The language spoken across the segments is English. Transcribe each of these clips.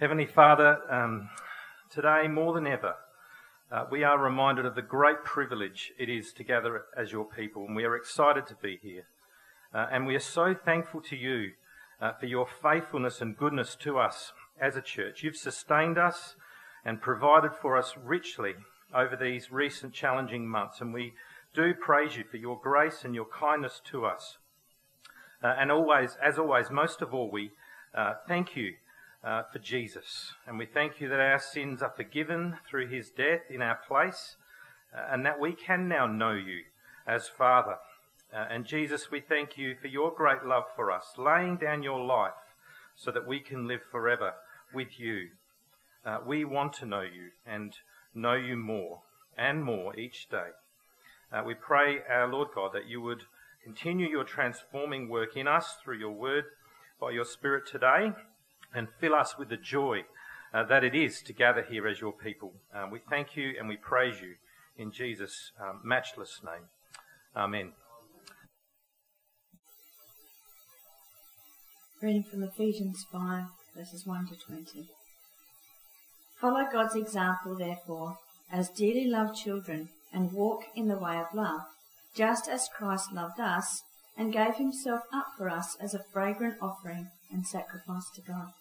Heavenly Father, um, today more than ever, uh, we are reminded of the great privilege it is to gather as your people, and we are excited to be here. Uh, and we are so thankful to you uh, for your faithfulness and goodness to us as a church. You've sustained us and provided for us richly over these recent challenging months, and we do praise you for your grace and your kindness to us. Uh, and always, as always, most of all, we uh, thank you uh, for Jesus. And we thank you that our sins are forgiven through his death in our place, uh, and that we can now know you as Father. Uh, and Jesus, we thank you for your great love for us, laying down your life so that we can live forever with you. Uh, we want to know you and know you more and more each day. Uh, we pray, our Lord God, that you would continue your transforming work in us through your word by your Spirit today and fill us with the joy uh, that it is to gather here as your people. Um, we thank you and we praise you in Jesus' um, matchless name. Amen. Reading from Ephesians 5, verses 1 to 20. Follow God's example, therefore, as dearly loved children, and walk in the way of love, just as Christ loved us and gave himself up for us as a fragrant offering and sacrifice to God.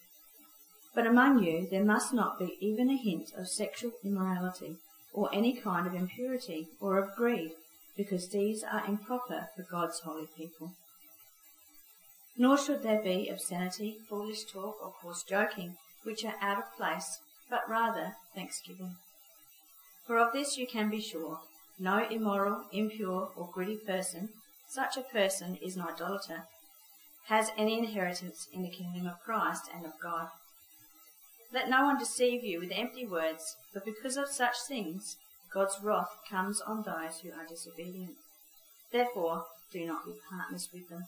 But among you there must not be even a hint of sexual immorality, or any kind of impurity, or of greed, because these are improper for God's holy people. Nor should there be obscenity, foolish talk, or coarse joking, which are out of place, but rather thanksgiving. For of this you can be sure no immoral, impure, or greedy person, such a person is an idolater, has any inheritance in the kingdom of Christ and of God. Let no one deceive you with empty words, for because of such things God's wrath comes on those who are disobedient. Therefore, do not be partners with them.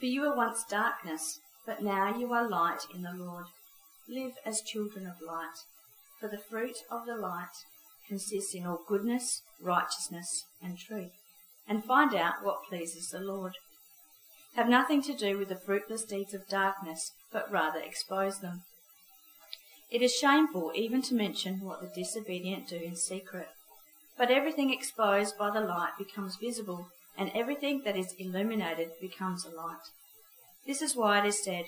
For you were once darkness, but now you are light in the Lord. Live as children of light, for the fruit of the light consists in all goodness, righteousness, and truth, and find out what pleases the Lord. Have nothing to do with the fruitless deeds of darkness, but rather expose them. It is shameful even to mention what the disobedient do in secret. But everything exposed by the light becomes visible, and everything that is illuminated becomes a light. This is why it is said,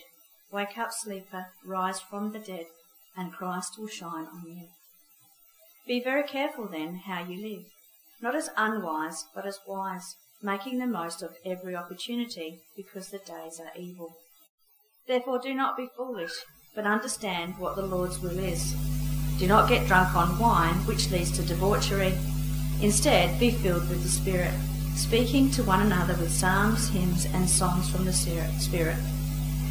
Wake up, sleeper, rise from the dead, and Christ will shine on you. Be very careful then how you live, not as unwise, but as wise, making the most of every opportunity, because the days are evil. Therefore do not be foolish but understand what the Lord's will is. Do not get drunk on wine, which leads to debauchery. Instead, be filled with the Spirit, speaking to one another with psalms, hymns, and songs from the Spirit.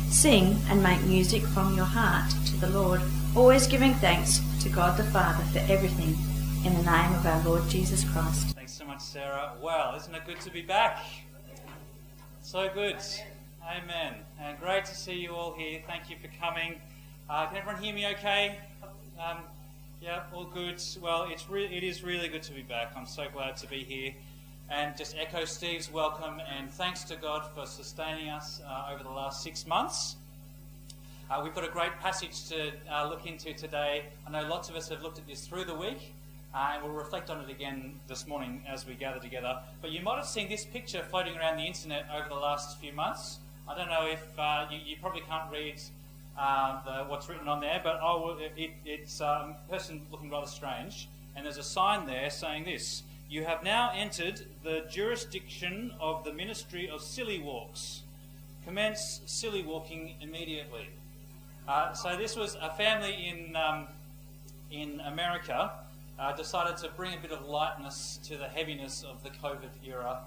Sing and make music from your heart to the Lord, always giving thanks to God the Father for everything, in the name of our Lord Jesus Christ. Thanks so much, Sarah. Well, isn't it good to be back? So good. Amen. And great to see you all here. Thank you for coming. Uh, can everyone hear me okay? Um, yeah, all good. Well, it's it is really good to be back. I'm so glad to be here. And just echo Steve's welcome and thanks to God for sustaining us uh, over the last six months. Uh, we've got a great passage to uh, look into today. I know lots of us have looked at this through the week, uh, and we'll reflect on it again this morning as we gather together. But you might have seen this picture floating around the internet over the last few months. I don't know if uh, you, you probably can't read uh, the, what's written on there, but will, it, it's um, a person looking rather strange, and there's a sign there saying this You have now entered the jurisdiction of the Ministry of Silly Walks. Commence silly walking immediately. Uh, so, this was a family in, um, in America uh, decided to bring a bit of lightness to the heaviness of the COVID era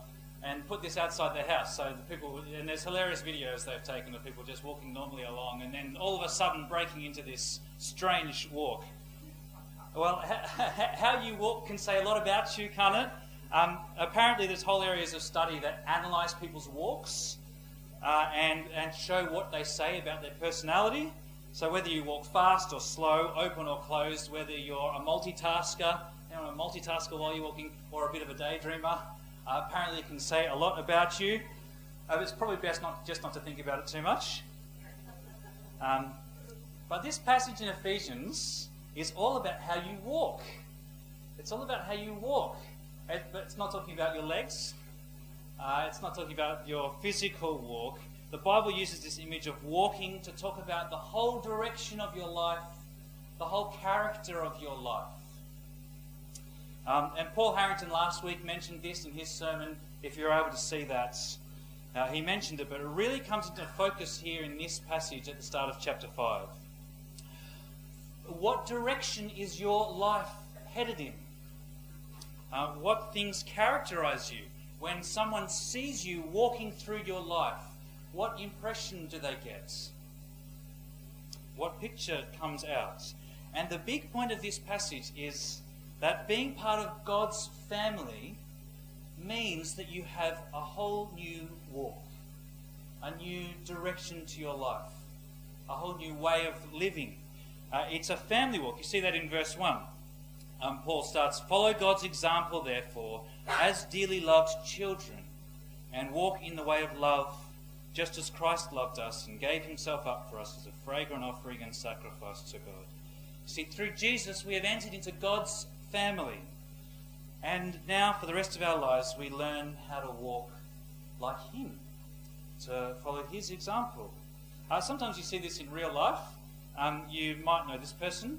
and put this outside their house. So the people, and there's hilarious videos they've taken of people just walking normally along, and then all of a sudden breaking into this strange walk. Well, how you walk can say a lot about you, can't it? Um, apparently, there's whole areas of study that analyse people's walks uh, and, and show what they say about their personality. So, whether you walk fast or slow, open or closed, whether you're a multitasker, you know, a multitasker while you're walking, or a bit of a daydreamer, uh, apparently, it can say a lot about you. Uh, it's probably best not just not to think about it too much. Um, But this passage in Ephesians is all about how you walk. It's all about how you walk. It, but it's not talking about your legs. Uh, it's not talking about your physical walk. The Bible uses this image of walking to talk about the whole direction of your life, the whole character of your life. Um, and Paul Harrington last week mentioned this in his sermon. If you're able to see that, uh, he mentioned it, but it really comes into focus here in this passage at the start of chapter 5. What direction is your life headed in? Uh, what things characterize you? When someone sees you walking through your life, what impression do they get? What picture comes out? And the big point of this passage is that being part of God's family means that you have a whole new walk, a new direction to your life, a whole new way of living. Uh, it's a family walk. You see that in verse 1. Um, Paul starts Follow God's example, therefore, as dearly loved children, and walk in the way of love, just as Christ loved us and gave himself up for us as a fragrant offering and sacrifice to God. See, through Jesus, we have entered into God's family. And now, for the rest of our lives, we learn how to walk like Him, to follow His example. Uh, sometimes you see this in real life. Um, you might know this person.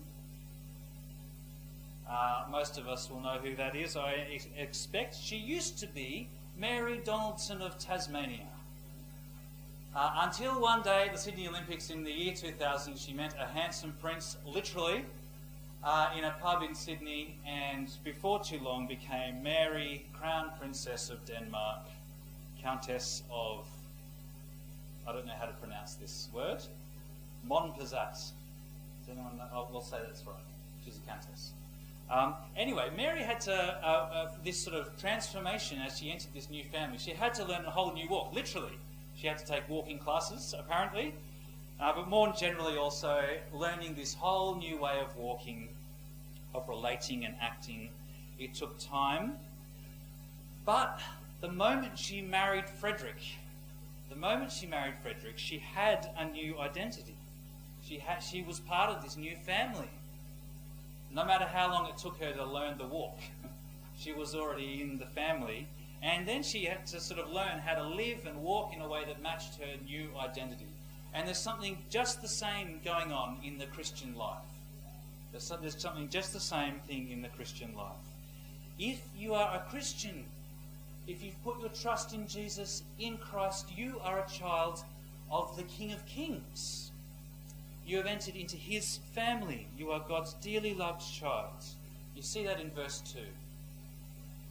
Uh, most of us will know who that is, I ex- expect. She used to be Mary Donaldson of Tasmania. Uh, until one day at the Sydney Olympics in the year 2000, she met a handsome prince, literally, uh, in a pub in Sydney, and before too long became Mary, Crown Princess of Denmark, Countess of. I don't know how to pronounce this word. Montpezat. Does anyone know? Oh, we'll say that's right. She's a countess. Um, anyway, Mary had to, uh, uh, this sort of transformation as she entered this new family. She had to learn a whole new walk, literally. She had to take walking classes, apparently, uh, but more generally also learning this whole new way of walking, of relating and acting. It took time. But the moment she married Frederik, the moment she married Frederik, she had a new identity. She, had, she was part of this new family no matter how long it took her to learn the walk. she was already in the family. And then she had to sort of learn how to live and walk in a way that matched her new identity. And there's something just the same going on in the Christian life. There's, something just the same thing in the Christian life. If you are a Christian, if you've put your trust in Jesus, in Christ, you are a child of the King of Kings. You have entered into his family. You are God's dearly loved child. You see that in verse 2.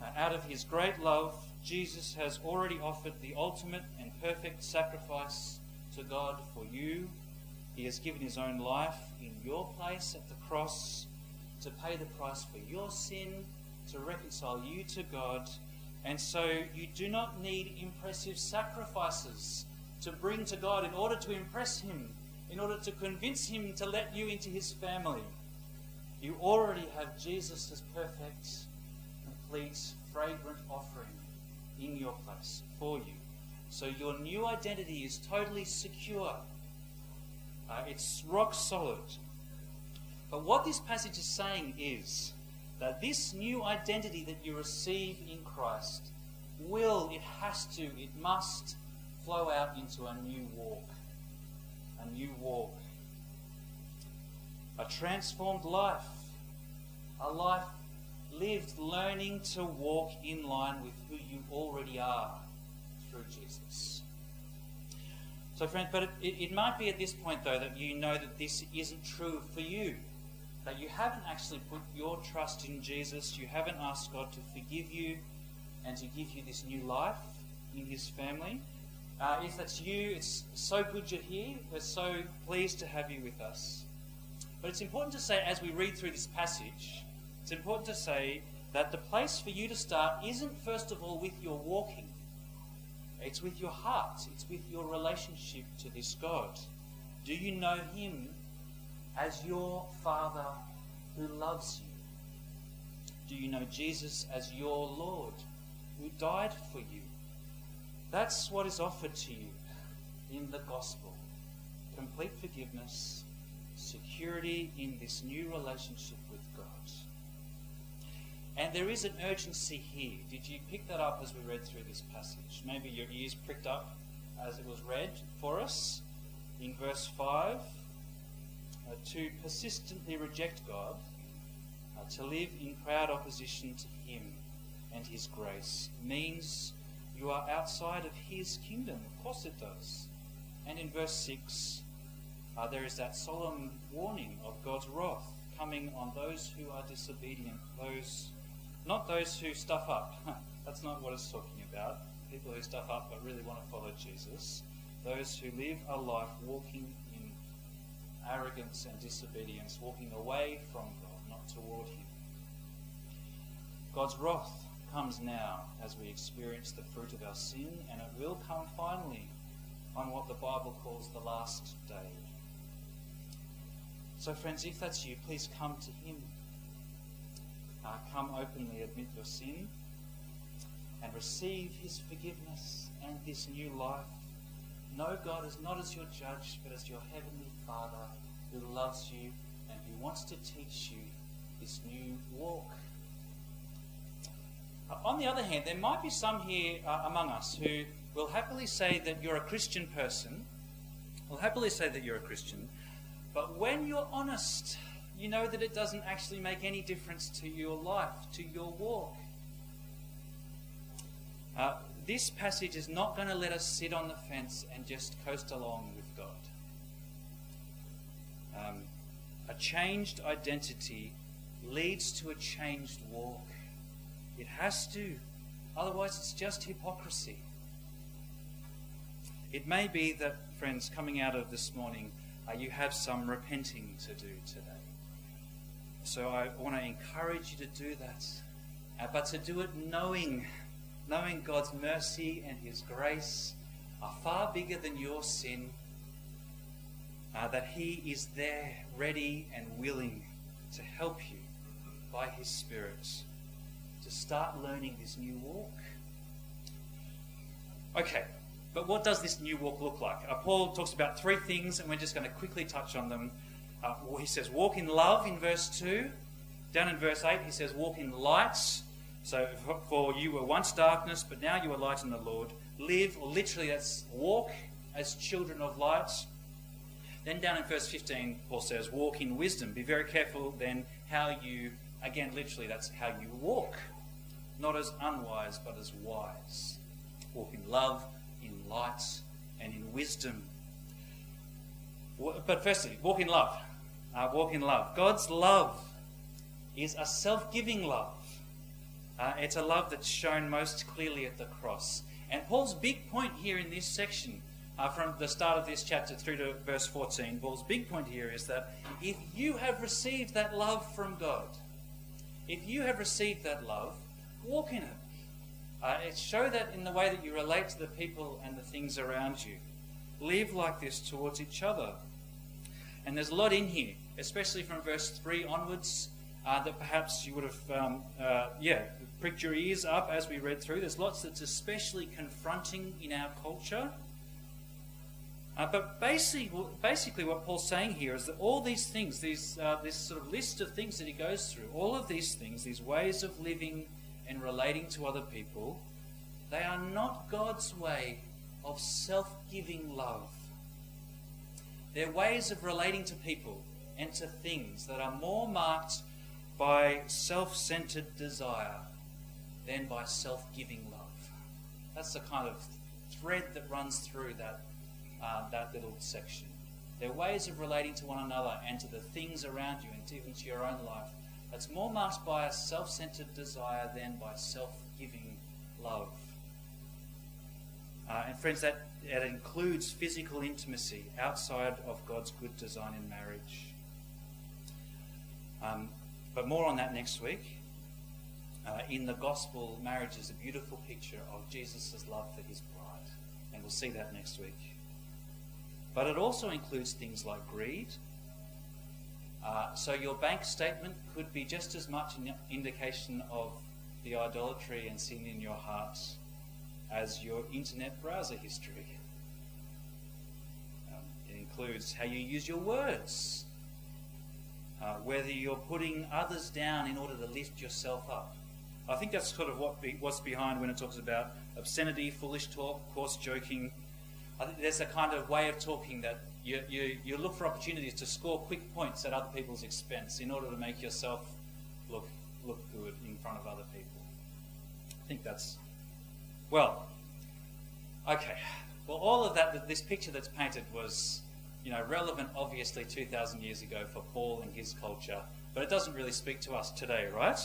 Uh, out of his great love, Jesus has already offered the ultimate and perfect sacrifice to God for you. He has given his own life in your place at the cross to pay the price for your sin, to reconcile you to God. And so you do not need impressive sacrifices to bring to God in order to impress him in order to convince him to let you into his family. You already have Jesus' perfect, complete, fragrant offering in your place for you. So your new identity is totally secure. Uh, it's rock solid. But what this passage is saying is that this new identity that you receive in Christ will, it has to, it must flow out into a new walk a new walk, a transformed life, a life lived learning to walk in line with who you already are through Jesus. So, friends, but it, it, might be at this point, though, that you know that this isn't true for you. That you haven't actually put your trust in Jesus. You haven't asked God to forgive you and to give you this new life in His family. Uh, if that's you, it's so good you're here. We're so pleased to have you with us. But it's important to say, as we read through this passage, it's important to say that the place for you to start isn't, first of all, with your walking, it's with your heart, it's with your relationship to this God. Do you know Him as your Father who loves you? Do you know Jesus as your Lord who died for you? That's what is offered to you in the gospel complete forgiveness, security in this new relationship. And there is an urgency here. Did you pick that up as we read through this passage? Maybe your ears pricked up as it was read for us in verse 5. Uh, to persistently reject God, uh, to live in proud opposition to Him and His grace, means you are outside of His kingdom. Of course it does. And in verse 6, uh, there is that solemn warning of God's wrath coming on those who are disobedient, those not those who stuff up. That's not what it's talking about. People who stuff up but really want to follow Jesus. Those who live a life walking in arrogance and disobedience, walking away from God, not toward Him. God's wrath comes now as we experience the fruit of our sin, and it will come finally on what the Bible calls the last day. So, friends, if that's you, please come to Him uh, come openly admit your sin and receive his forgiveness and this new life. Know God is not as your judge, but as your heavenly Father who loves you and who wants to teach you this new walk. Uh, on the other hand, there might be some here uh, among us who will happily say that you're a Christian person, will happily say that you're a Christian, but when you're honest you know that it doesn't actually make any difference to your life, to your walk. Uh, this passage is not going to let us sit on the fence and just coast along with God. Um, a changed identity leads to a changed walk. It has to. Otherwise, it's just hypocrisy. It may be that, friends, coming out of this morning, uh, you have some repenting to do today. So I want to encourage you to do that, uh, but to do it knowing, knowing God's mercy and His grace are far bigger than your sin. Uh, that He is there, ready and willing to help you by His Spirit to start learning this new walk. Okay, but what does this new walk look like? Uh, Paul talks about three things, and we're just going to quickly touch on them uh, he says, walk in love in verse 2. Down in verse 8, he says, walk in lights. So, for you were once darkness, but now you are light in the Lord. Live, or literally, that's walk as children of light. Then down in verse 15, Paul says, walk in wisdom. Be very careful then how you, again, literally, that's how you walk. Not as unwise, but as wise. Walk in love, in light, and in wisdom. But firstly, walk in love uh, walk in love. God's love is a self giving love. Uh, it's a love that's shown most clearly at the cross. And Paul's big point here in this section, uh, from the start of this chapter through to verse 14, Paul's big point here is that if you have received that love from God, if you have received that love, walk in it. Uh, it show that in the way that you relate to the people and the things around you. Live like this towards each other. And there's a lot in here, especially from verse 3 onwards, uh, that perhaps you would have, um, uh, yeah, pricked your ears up as we read through. There's lots that's especially confronting in our culture. Uh, but basically, basically, what Paul's saying here is that all these things, these, uh, this sort of list of things that he goes through, all of these things, these ways of living and relating to other people, they are not God's way of self giving love. They're ways of relating to people and to things that are more marked by self centered desire than by self giving love. That's the kind of thread that runs through that, uh, that little section. They're ways of relating to one another and to the things around you and even to your own life that's more marked by a self centered desire than by self giving love. Uh, and friends, that, that includes physical intimacy outside of God's good design in marriage. Um, but more on that next week. Uh, in the gospel, marriage is a beautiful picture of Jesus' love for his bride. And we'll see that next week. But it also includes things like greed. Uh, so your bank statement could be just as much an indication of the idolatry and sin in your heart as your internet browser history. Um, it includes how you use your words, uh, whether you're putting others down in order to lift yourself up. I think that's sort of what be, what's behind when it talks about obscenity, foolish talk, coarse joking. I think there's a kind of way of talking that you, you, you look for opportunities to score quick points at other people's expense in order to make yourself look, look good in front of other people. I think that's, well, okay. Well, all of that, this picture that's painted was, you know, relevant obviously 2,000 years ago for Paul and his culture, but it doesn't really speak to us today, right?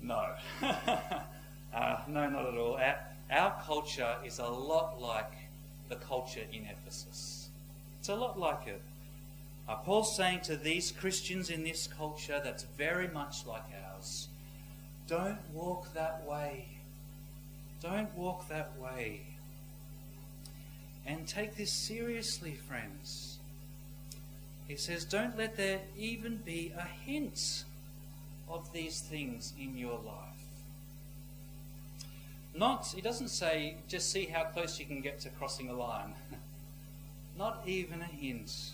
No. uh, no, not at all. Our, our culture is a lot like the culture in Ephesus. It's a lot like it. Uh, Paul's saying to these Christians in this culture that's very much like ours don't walk that way. Don't walk that way. And take this seriously, friends. He says, don't let there even be a hint of these things in your life. Not, he doesn't say, just see how close you can get to crossing a line. Not even a hint.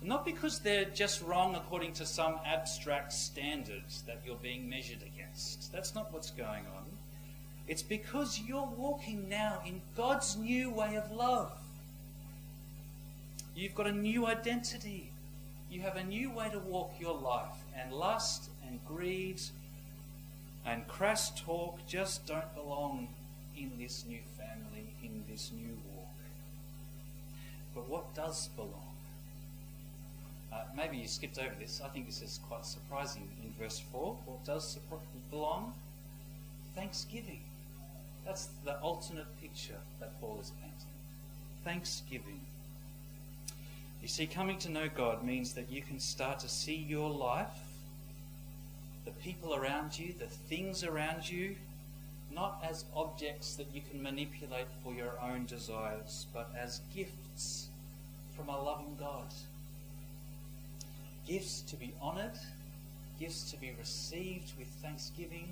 Not because they're just wrong according to some abstract standard that you're being measured against. That's not what's going on. It's because you're walking now in God's new way of love. You've got a new identity. You have a new way to walk your life, and lust and greed and crass talk just don't belong in this new family, in this new walk. But what does belong? Uh, maybe you skipped over this. I think this is quite surprising in verse 4. What does belong? Thanksgiving. That's the alternate picture that Paul is painting. Thanksgiving. You see, coming to know God means that you can start to see your life the people around you, the things around you, not as objects that you can manipulate for your own desires, but as gifts from a loving God. Gifts to be honoured, gifts to be received with thanksgiving,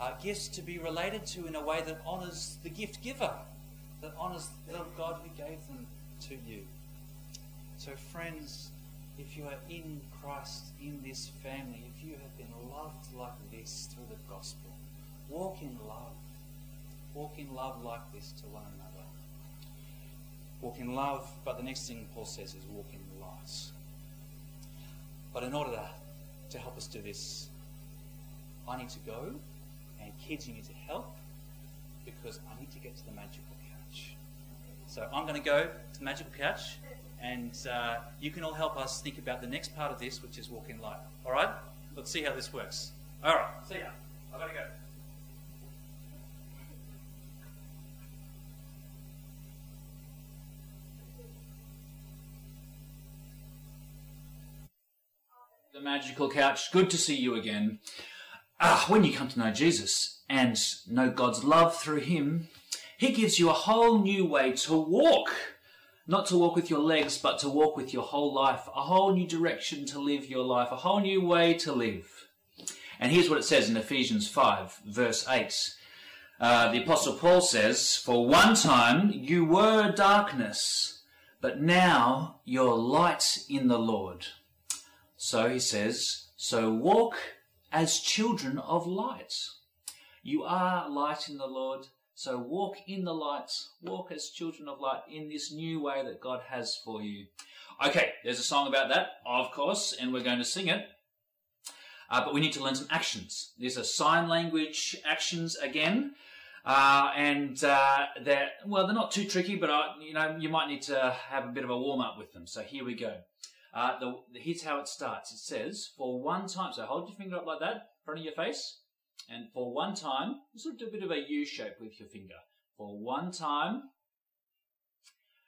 uh, gifts to be related to in a way that honours the gift giver, that honours the God who gave them to you. So, friends, if you are in Christ, in this family, if you have been loved like this through the gospel, walk in love. Walk in love like this to one another. Walk in love, but the next thing Paul says is walk in light. But in order to, to help us do this, I need to go, and kids, you need to help, because I need to get to the magical couch. So I'm going to go to the magical couch and uh, you can all help us think about the next part of this, which is walk in light. All right? Let's see how this works. All right. See ya. I've got to go. The magical couch. Good to see you again. Ah, when you come to know Jesus and know God's love through Him, He gives you a whole new way to walk not to walk with your legs, but to walk with your whole life, a whole new direction to live your life, a whole new way to live. And here's what it says in Ephesians 5, verse 8. Uh, the Apostle Paul says, For one time you were darkness, but now you're light in the Lord. So he says, So walk as children of light. You are light in the Lord. So walk in the light, walk as children of light in this new way that God has for you. Okay, there's a song about that, of course, and we're going to sing it. Uh, but we need to learn some actions. These are sign language actions again. Uh, and uh, they're well, they're not too tricky, but uh, you know you might need to have a bit of a warm up with them. So here we go. Uh, the, here's how it starts. It says, "For one time." So hold your finger up like that, in front of your face. And for one time, sort of do a bit of a U shape with your finger. For one time,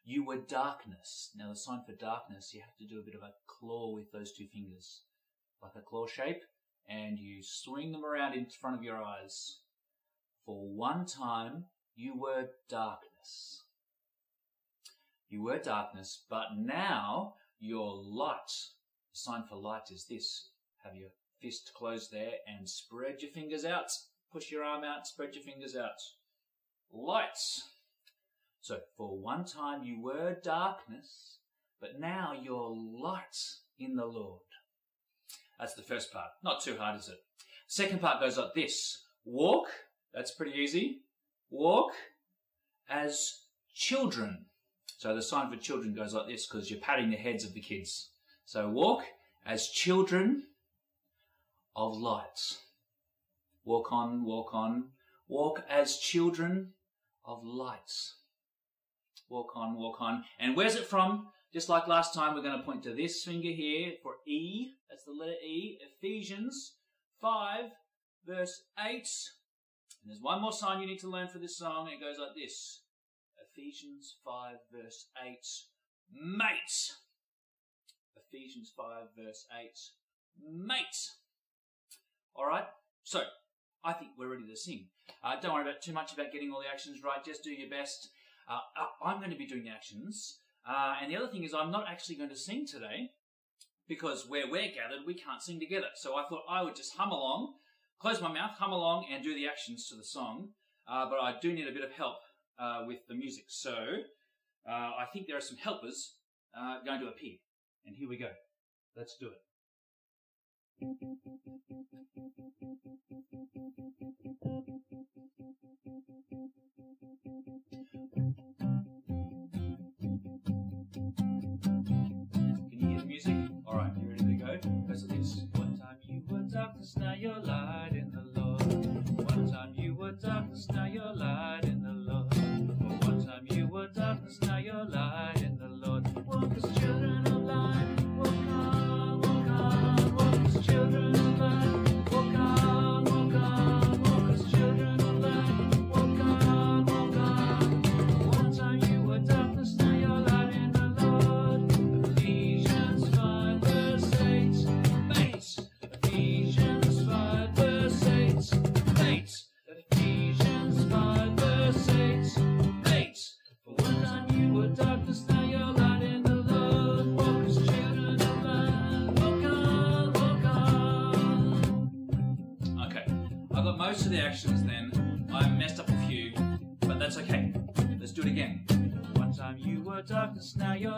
you were darkness. Now the sign for darkness, you have to do a bit of a claw with those two fingers, like a claw shape, and you swing them around in front of your eyes. For one time, you were darkness. You were darkness, but now you're light. The sign for light is this. Have your fist closed there and spread your fingers out. Push your arm out, spread your fingers out. Lights. So for one time you were darkness, but now you're light in the Lord. That's the first part. Not too hard, is it? Second part goes like this. Walk, that's pretty easy. Walk as children. So the sign for children goes like this because you're patting the heads of the kids. So walk as children of light. Walk on, walk on. Walk as children of light. Walk on, walk on. And where's it from? Just like last time, we're going to point to this finger here for E. That's the letter E. Ephesians 5, verse 8. And there's one more sign you need to learn for this song. It goes like this Ephesians 5, verse 8. mates. Ephesians 5, verse 8. mates. All right. So, I think we're ready to sing. Uh, don't worry about too much about getting all the actions right. Just do your best. Uh, I'm going to be doing the actions. Uh, and the other thing is, I'm not actually going to sing today because where we're gathered, we can't sing together. So I thought I would just hum along, close my mouth, hum along, and do the actions to the song. Uh, but I do need a bit of help uh, with the music. So uh, I think there are some helpers uh, going to appear. And here we go. Let's do it. Can you hear the music? All right, you ready to go? Goes like this. One time you were darkness, now you're light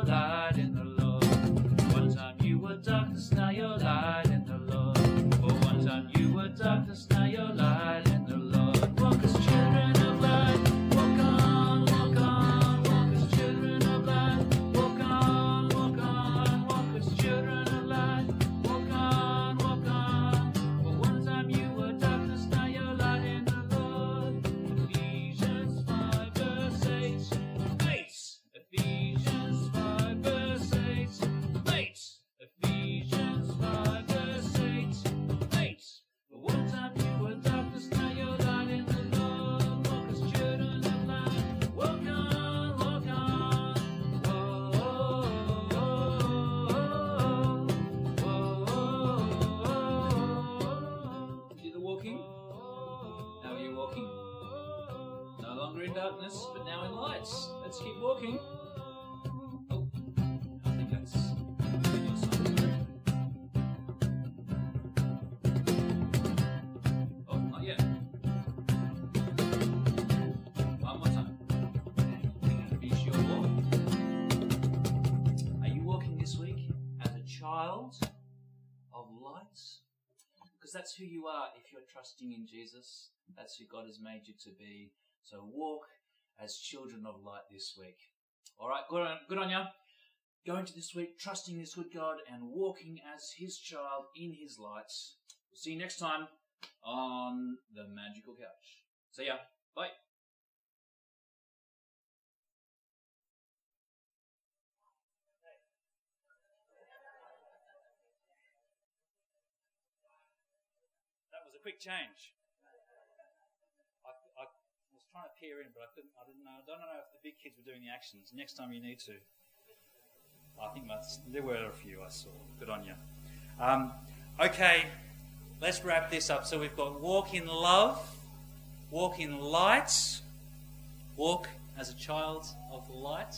light in the Lord. One time you were darkness, now you're light in the Lord. For one time you were darkness, now Because that's who you are if you're trusting in Jesus. That's who God has made you to be. So walk as children of light this week. All right, good on, good on you. Go into this week trusting this good God and walking as His child in His lights. We'll see you next time on the Magical Couch. See ya. Bye. Quick change. I, I was trying to peer in, but I couldn't. I didn't know. I don't know if the big kids were doing the actions. Next time you need to. I think there were a few I saw. Good on you. Um, okay, let's wrap this up. So we've got walk in love, walk in light, walk as a child of the light.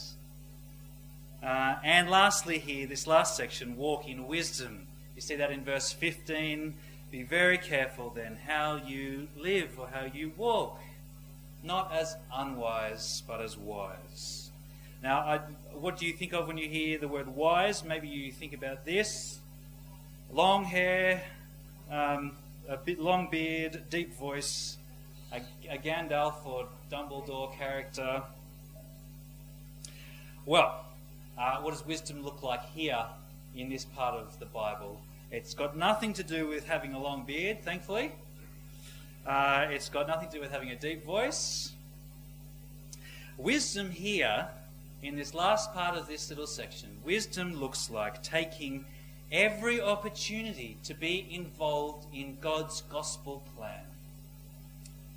Uh, and lastly, here, this last section, walk in wisdom. You see that in verse 15. Be very careful then how you live or how you walk, not as unwise, but as wise. Now, I, what do you think of when you hear the word wise? Maybe you think about this long hair, um, a bit long beard, deep voice, a, a Gandalf or Dumbledore character. Well, uh, what does wisdom look like here in this part of the Bible? It's got nothing to do with having a long beard, thankfully. Uh, it's got nothing to do with having a deep voice. Wisdom here, in this last part of this little section, wisdom looks like taking every opportunity to be involved in God's gospel plan.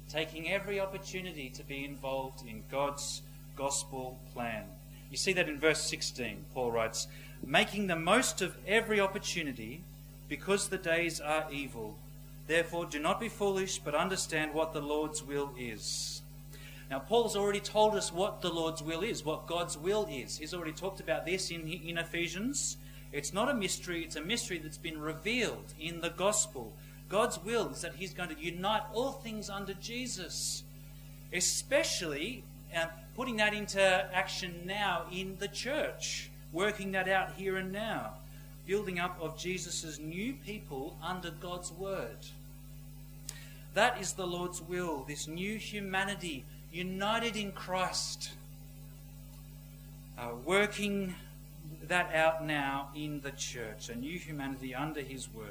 Taking every opportunity to be involved in God's gospel plan. You see that in verse 16. Paul writes, Making the most of every opportunity because the days are evil. Therefore, do not be foolish, but understand what the Lord's will is. Now, Paul's already told us what the Lord's will is, what God's will is. He's already talked about this in, in Ephesians. It's not a mystery, it's a mystery that's been revealed in the gospel. God's will is that He's going to unite all things under Jesus, especially um, putting that into action now in the church, working that out here and now, building up of Jesus' new people under God's word. That is the Lord's will, this new humanity united in Christ, uh, working that out now in the church, a new humanity under His word.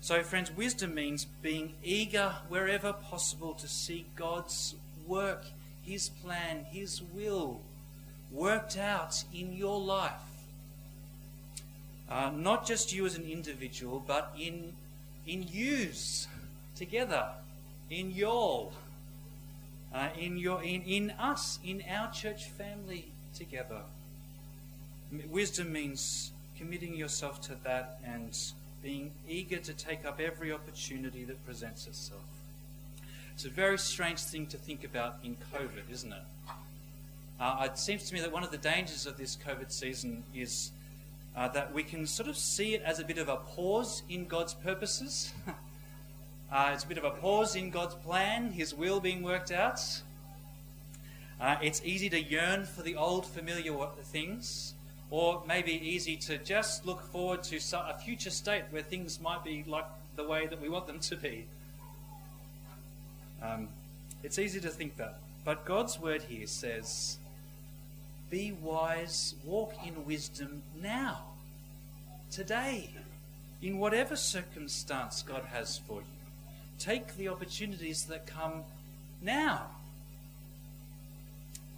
So, friends, wisdom means being eager wherever possible to see God's work, His plan, His will worked out in your life. Uh, not just you as an individual, but in, in yous together, in y'all, uh, in, your, in, in us, in our church family together. Wisdom means committing yourself to that and being eager to take up every opportunity that presents itself. It's a very strange thing to think about in COVID, isn't it? Uh, it seems to me that one of the dangers of this COVID season is uh, that we can sort of see it as a bit of a pause in God's purposes. uh, it's a bit of a pause in God's plan, His will being worked out. Uh, it's easy to yearn for the old familiar things or maybe easy to just look forward to a future state where things might be like the way that we want them to be. Um, it's easy to think that. But God's word here says, Be wise, walk in wisdom now, today, in whatever circumstance God has for you. Take the opportunities that come now.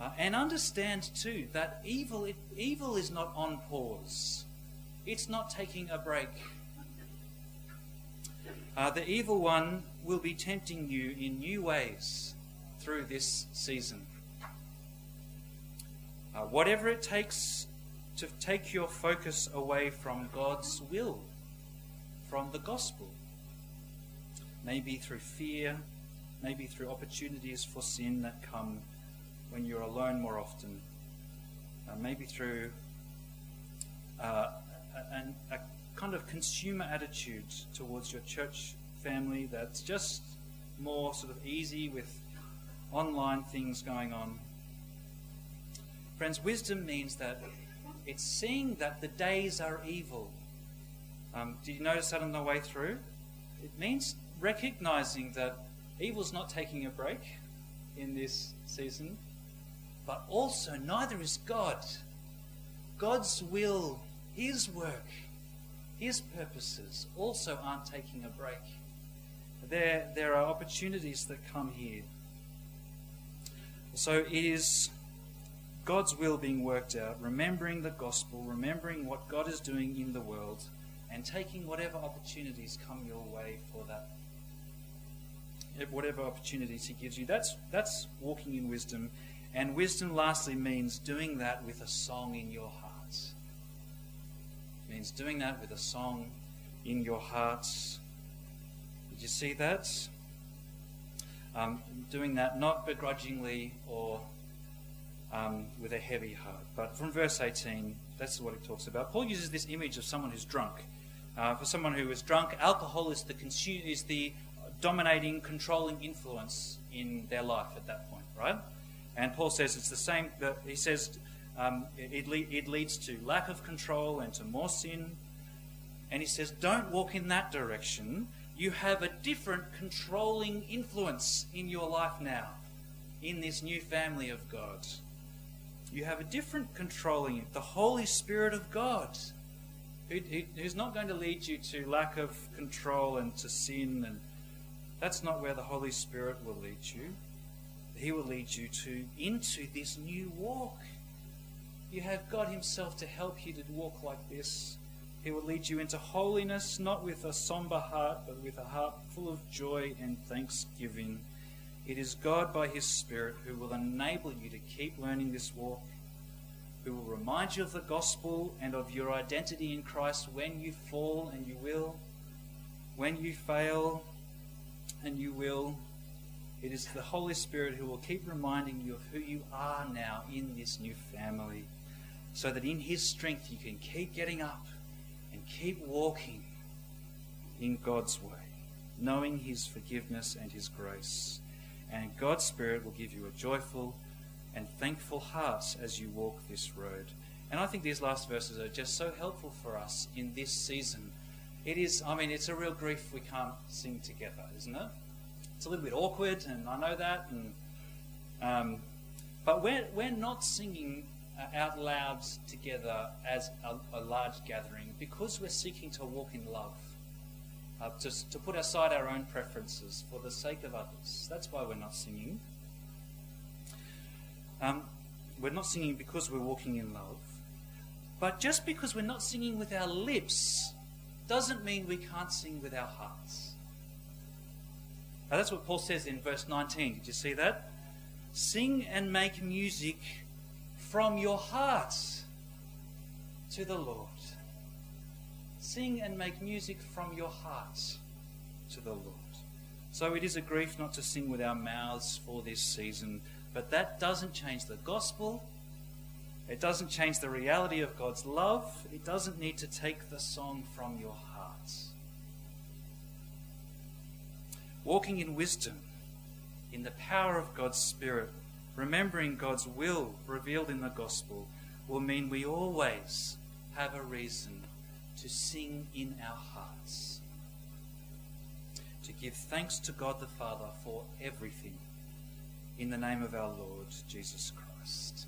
Uh, and understand too that evil, it, evil is not on pause. It's not taking a break. Uh, the evil one will be tempting you in new ways through this season. Uh, whatever it takes to take your focus away from God's will, from the gospel, maybe through fear, maybe through opportunities for sin that come when you're alone more often, uh, maybe through uh, a, a, kind of consumer attitude towards your church family that's just more sort of easy with online things going on. Friends, wisdom means that it's seeing that the days are evil. Um, did you notice that on the way through? It means recognizing that evil's not taking a break in this season, but also neither is God. God's will, His work, His purposes also aren't taking a break. There, there are opportunities that come here. So it is God's will being worked out, remembering the gospel, remembering what God is doing in the world, and taking whatever opportunities come your way for that. Whatever opportunities He gives you. That's, that's walking in wisdom and wisdom, lastly, means doing that with a song in your hearts. It means doing that with a song in your hearts. Did you see that? Um, doing that not begrudgingly or um, with a heavy heart. But from verse 18, that's what it talks about. Paul uses this image of someone who's drunk. Uh, for someone who is drunk, alcohol is the, consu- is the dominating, controlling influence in their life at that point, right? And Paul says it's the same. He says, um, it, le- it leads to lack of control and to more sin. And he says, don't walk in that direction. You have a different controlling influence in your life now, in this new family of God. You have a different controlling, the Holy Spirit of God, who, who's not going to lead you to lack of control and to sin. And that's not where the Holy Spirit will lead you. He will lead you to into this new walk. You have God Himself to help you to walk like this. He will lead you into holiness, not with a somber heart, but with a heart full of joy and thanksgiving. It is God by His Spirit who will enable you to keep learning this walk, who will remind you of the gospel and of your identity in Christ when you fall, and you will, when you fail, and you will. It is the Holy Spirit who will keep reminding you of who you are now in this new family, so that in His strength you can keep getting up and keep walking in God's way, knowing His forgiveness and His grace. And God's Spirit will give you a joyful and thankful heart as you walk this road. And I think these last verses are just so helpful for us in this season. It is, I mean, it's a real grief we can't sing together, isn't it? It's a little bit awkward, and I know that. And um, but we're we're not singing uh, out loud together as a, a, large gathering because we're seeking to walk in love, uh, to to put aside our own preferences for the sake of others. That's why we're not singing. Um, we're not singing because we're walking in love. But just because we're not singing with our lips doesn't mean we can't sing with our hearts. Now that's what Paul says in verse 19. Did you see that? Sing and make music from your hearts to the Lord. Sing and make music from your hearts to the Lord. So it is a grief not to sing with our mouths for this season, but that doesn't change the gospel. It doesn't change the reality of God's love. It doesn't need to take the song from your hearts. Walking in wisdom, in the power of God's Spirit, remembering God's will revealed in the gospel, will mean we always have a reason to sing in our hearts. To give thanks to God the Father for everything in the name of our Lord Jesus Christ.